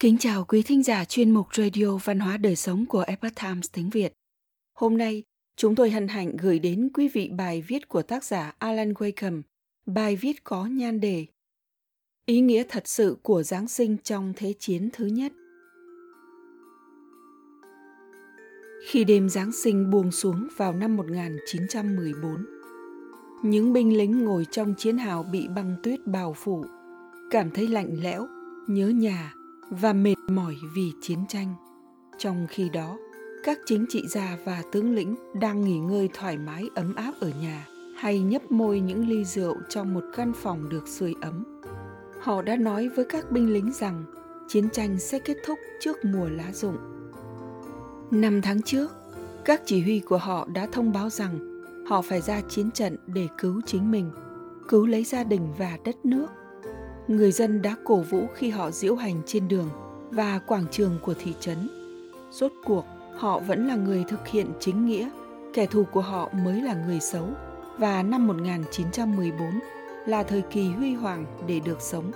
Kính chào quý thính giả chuyên mục Radio Văn hóa Đời Sống của Epoch Times tiếng Việt. Hôm nay, chúng tôi hân hạnh gửi đến quý vị bài viết của tác giả Alan Wakeham. Bài viết có nhan đề Ý nghĩa thật sự của Giáng sinh trong Thế chiến thứ nhất. Khi đêm Giáng sinh buông xuống vào năm 1914, những binh lính ngồi trong chiến hào bị băng tuyết bao phủ, cảm thấy lạnh lẽo, nhớ nhà và mệt mỏi vì chiến tranh. Trong khi đó, các chính trị gia và tướng lĩnh đang nghỉ ngơi thoải mái ấm áp ở nhà hay nhấp môi những ly rượu trong một căn phòng được sưởi ấm. Họ đã nói với các binh lính rằng chiến tranh sẽ kết thúc trước mùa lá rụng. Năm tháng trước, các chỉ huy của họ đã thông báo rằng họ phải ra chiến trận để cứu chính mình, cứu lấy gia đình và đất nước người dân đã cổ vũ khi họ diễu hành trên đường và quảng trường của thị trấn. Rốt cuộc, họ vẫn là người thực hiện chính nghĩa, kẻ thù của họ mới là người xấu và năm 1914 là thời kỳ huy hoàng để được sống.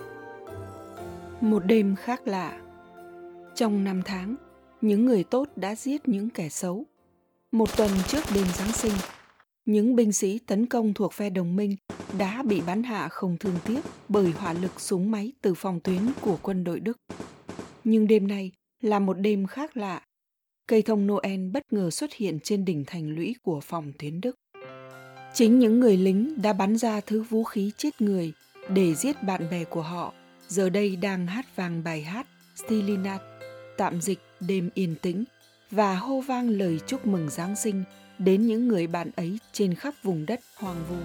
Một đêm khác lạ. Trong năm tháng, những người tốt đã giết những kẻ xấu. Một tuần trước đêm Giáng sinh, những binh sĩ tấn công thuộc phe đồng minh đã bị bắn hạ không thương tiếc bởi hỏa lực súng máy từ phòng tuyến của quân đội Đức. Nhưng đêm nay là một đêm khác lạ. Cây thông Noel bất ngờ xuất hiện trên đỉnh thành lũy của phòng tuyến Đức. Chính những người lính đã bắn ra thứ vũ khí chết người để giết bạn bè của họ, giờ đây đang hát vang bài hát Stilinat, tạm dịch đêm yên tĩnh và hô vang lời chúc mừng Giáng sinh đến những người bạn ấy trên khắp vùng đất hoang vu.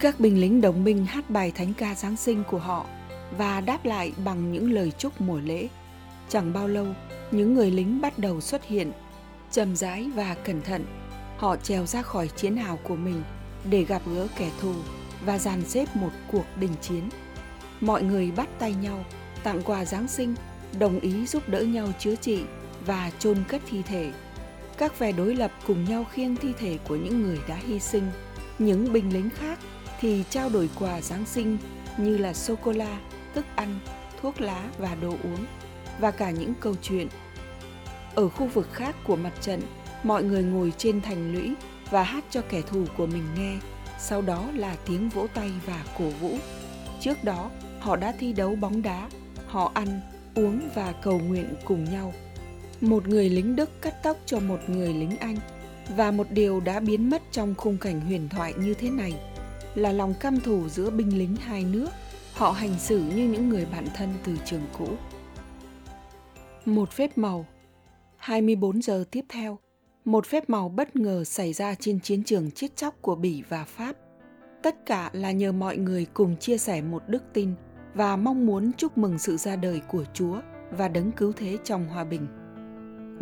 Các binh lính đồng minh hát bài thánh ca Giáng sinh của họ và đáp lại bằng những lời chúc mùa lễ. Chẳng bao lâu, những người lính bắt đầu xuất hiện, chậm rãi và cẩn thận. Họ trèo ra khỏi chiến hào của mình để gặp gỡ kẻ thù và dàn xếp một cuộc đình chiến. Mọi người bắt tay nhau, tặng quà Giáng sinh, đồng ý giúp đỡ nhau chữa trị và chôn cất thi thể. Các phe đối lập cùng nhau khiêng thi thể của những người đã hy sinh. Những binh lính khác thì trao đổi quà Giáng sinh như là sô-cô-la, thức ăn, thuốc lá và đồ uống và cả những câu chuyện. Ở khu vực khác của mặt trận, mọi người ngồi trên thành lũy và hát cho kẻ thù của mình nghe, sau đó là tiếng vỗ tay và cổ vũ. Trước đó, họ đã thi đấu bóng đá, họ ăn, uống và cầu nguyện cùng nhau. Một người lính Đức cắt tóc cho một người lính Anh và một điều đã biến mất trong khung cảnh huyền thoại như thế này – là lòng căm thù giữa binh lính hai nước. Họ hành xử như những người bạn thân từ trường cũ. Một phép màu 24 giờ tiếp theo, một phép màu bất ngờ xảy ra trên chiến trường chết chóc của Bỉ và Pháp. Tất cả là nhờ mọi người cùng chia sẻ một đức tin và mong muốn chúc mừng sự ra đời của Chúa và đấng cứu thế trong hòa bình.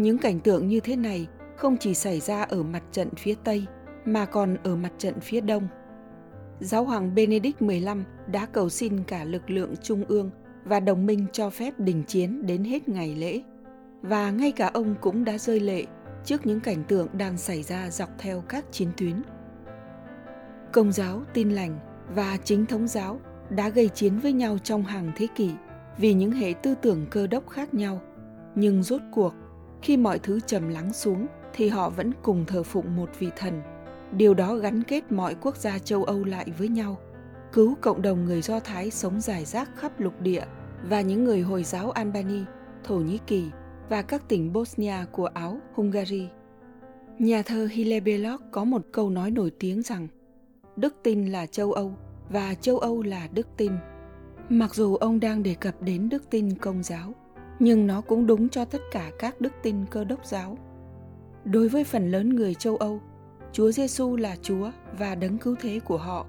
Những cảnh tượng như thế này không chỉ xảy ra ở mặt trận phía Tây mà còn ở mặt trận phía Đông – Giáo hoàng Benedict XV đã cầu xin cả lực lượng trung ương và đồng minh cho phép đình chiến đến hết ngày lễ. Và ngay cả ông cũng đã rơi lệ trước những cảnh tượng đang xảy ra dọc theo các chiến tuyến. Công giáo, tin lành và chính thống giáo đã gây chiến với nhau trong hàng thế kỷ vì những hệ tư tưởng cơ đốc khác nhau. Nhưng rốt cuộc, khi mọi thứ trầm lắng xuống, thì họ vẫn cùng thờ phụng một vị thần. Điều đó gắn kết mọi quốc gia châu âu lại với nhau, cứu cộng đồng người do thái sống rải rác khắp lục địa và những người hồi giáo albany, thổ nhĩ kỳ và các tỉnh bosnia của áo hungary. Nhà thơ Hilaire Belloc có một câu nói nổi tiếng rằng, đức tin là châu âu và châu âu là đức tin. Mặc dù ông đang đề cập đến đức tin công giáo nhưng nó cũng đúng cho tất cả các đức tin cơ đốc giáo đối với phần lớn người châu âu Chúa Giêsu là Chúa và đấng cứu thế của họ.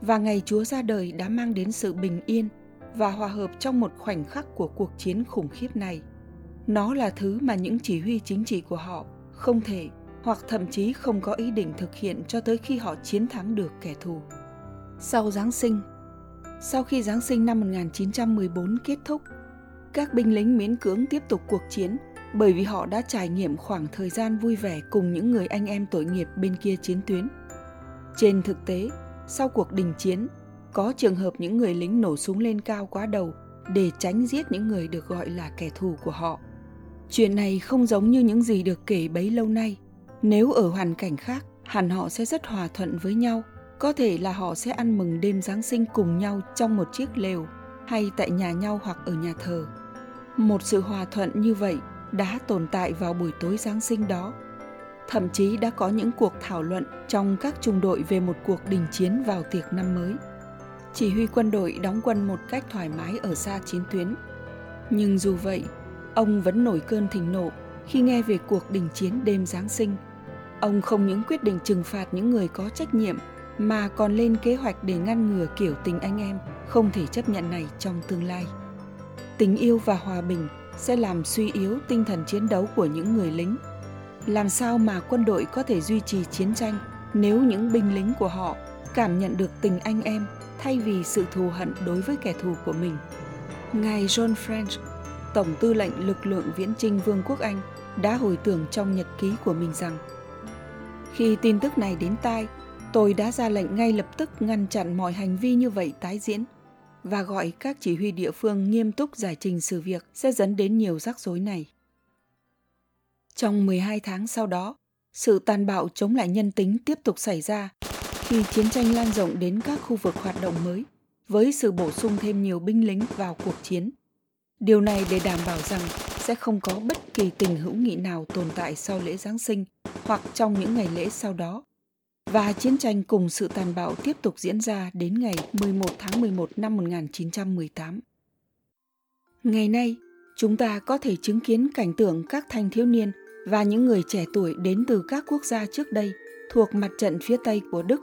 Và ngày Chúa ra đời đã mang đến sự bình yên và hòa hợp trong một khoảnh khắc của cuộc chiến khủng khiếp này. Nó là thứ mà những chỉ huy chính trị của họ không thể hoặc thậm chí không có ý định thực hiện cho tới khi họ chiến thắng được kẻ thù. Sau Giáng sinh Sau khi Giáng sinh năm 1914 kết thúc, các binh lính miễn cưỡng tiếp tục cuộc chiến bởi vì họ đã trải nghiệm khoảng thời gian vui vẻ cùng những người anh em tội nghiệp bên kia chiến tuyến. Trên thực tế, sau cuộc đình chiến, có trường hợp những người lính nổ súng lên cao quá đầu để tránh giết những người được gọi là kẻ thù của họ. Chuyện này không giống như những gì được kể bấy lâu nay. Nếu ở hoàn cảnh khác, hẳn họ sẽ rất hòa thuận với nhau. Có thể là họ sẽ ăn mừng đêm Giáng sinh cùng nhau trong một chiếc lều hay tại nhà nhau hoặc ở nhà thờ. Một sự hòa thuận như vậy đã tồn tại vào buổi tối Giáng sinh đó. Thậm chí đã có những cuộc thảo luận trong các trung đội về một cuộc đình chiến vào tiệc năm mới. Chỉ huy quân đội đóng quân một cách thoải mái ở xa chiến tuyến. Nhưng dù vậy, ông vẫn nổi cơn thịnh nộ khi nghe về cuộc đình chiến đêm Giáng sinh. Ông không những quyết định trừng phạt những người có trách nhiệm mà còn lên kế hoạch để ngăn ngừa kiểu tình anh em không thể chấp nhận này trong tương lai. Tình yêu và hòa bình sẽ làm suy yếu tinh thần chiến đấu của những người lính. Làm sao mà quân đội có thể duy trì chiến tranh nếu những binh lính của họ cảm nhận được tình anh em thay vì sự thù hận đối với kẻ thù của mình. Ngài John French, Tổng tư lệnh lực lượng viễn trinh Vương quốc Anh, đã hồi tưởng trong nhật ký của mình rằng Khi tin tức này đến tai, tôi đã ra lệnh ngay lập tức ngăn chặn mọi hành vi như vậy tái diễn và gọi các chỉ huy địa phương nghiêm túc giải trình sự việc sẽ dẫn đến nhiều rắc rối này. Trong 12 tháng sau đó, sự tàn bạo chống lại nhân tính tiếp tục xảy ra khi chiến tranh lan rộng đến các khu vực hoạt động mới, với sự bổ sung thêm nhiều binh lính vào cuộc chiến. Điều này để đảm bảo rằng sẽ không có bất kỳ tình hữu nghị nào tồn tại sau lễ Giáng sinh hoặc trong những ngày lễ sau đó. Và chiến tranh cùng sự tàn bạo tiếp tục diễn ra đến ngày 11 tháng 11 năm 1918. Ngày nay, chúng ta có thể chứng kiến cảnh tượng các thanh thiếu niên và những người trẻ tuổi đến từ các quốc gia trước đây thuộc mặt trận phía Tây của Đức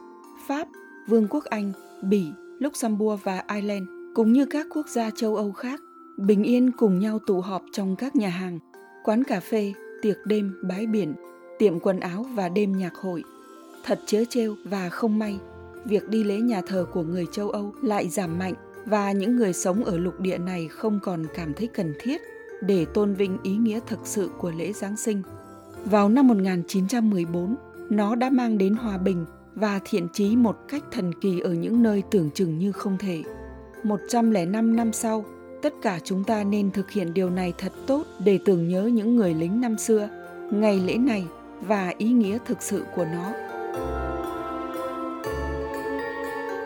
Pháp, Vương quốc Anh, Bỉ, Luxembourg và Ireland cũng như các quốc gia châu Âu khác bình yên cùng nhau tụ họp trong các nhà hàng, quán cà phê, tiệc đêm, bãi biển, tiệm quần áo và đêm nhạc hội. Thật chớ trêu và không may, việc đi lễ nhà thờ của người châu Âu lại giảm mạnh và những người sống ở lục địa này không còn cảm thấy cần thiết để tôn vinh ý nghĩa thực sự của lễ Giáng sinh. Vào năm 1914, nó đã mang đến hòa bình và thiện trí một cách thần kỳ ở những nơi tưởng chừng như không thể. 105 năm sau, tất cả chúng ta nên thực hiện điều này thật tốt để tưởng nhớ những người lính năm xưa, ngày lễ này và ý nghĩa thực sự của nó.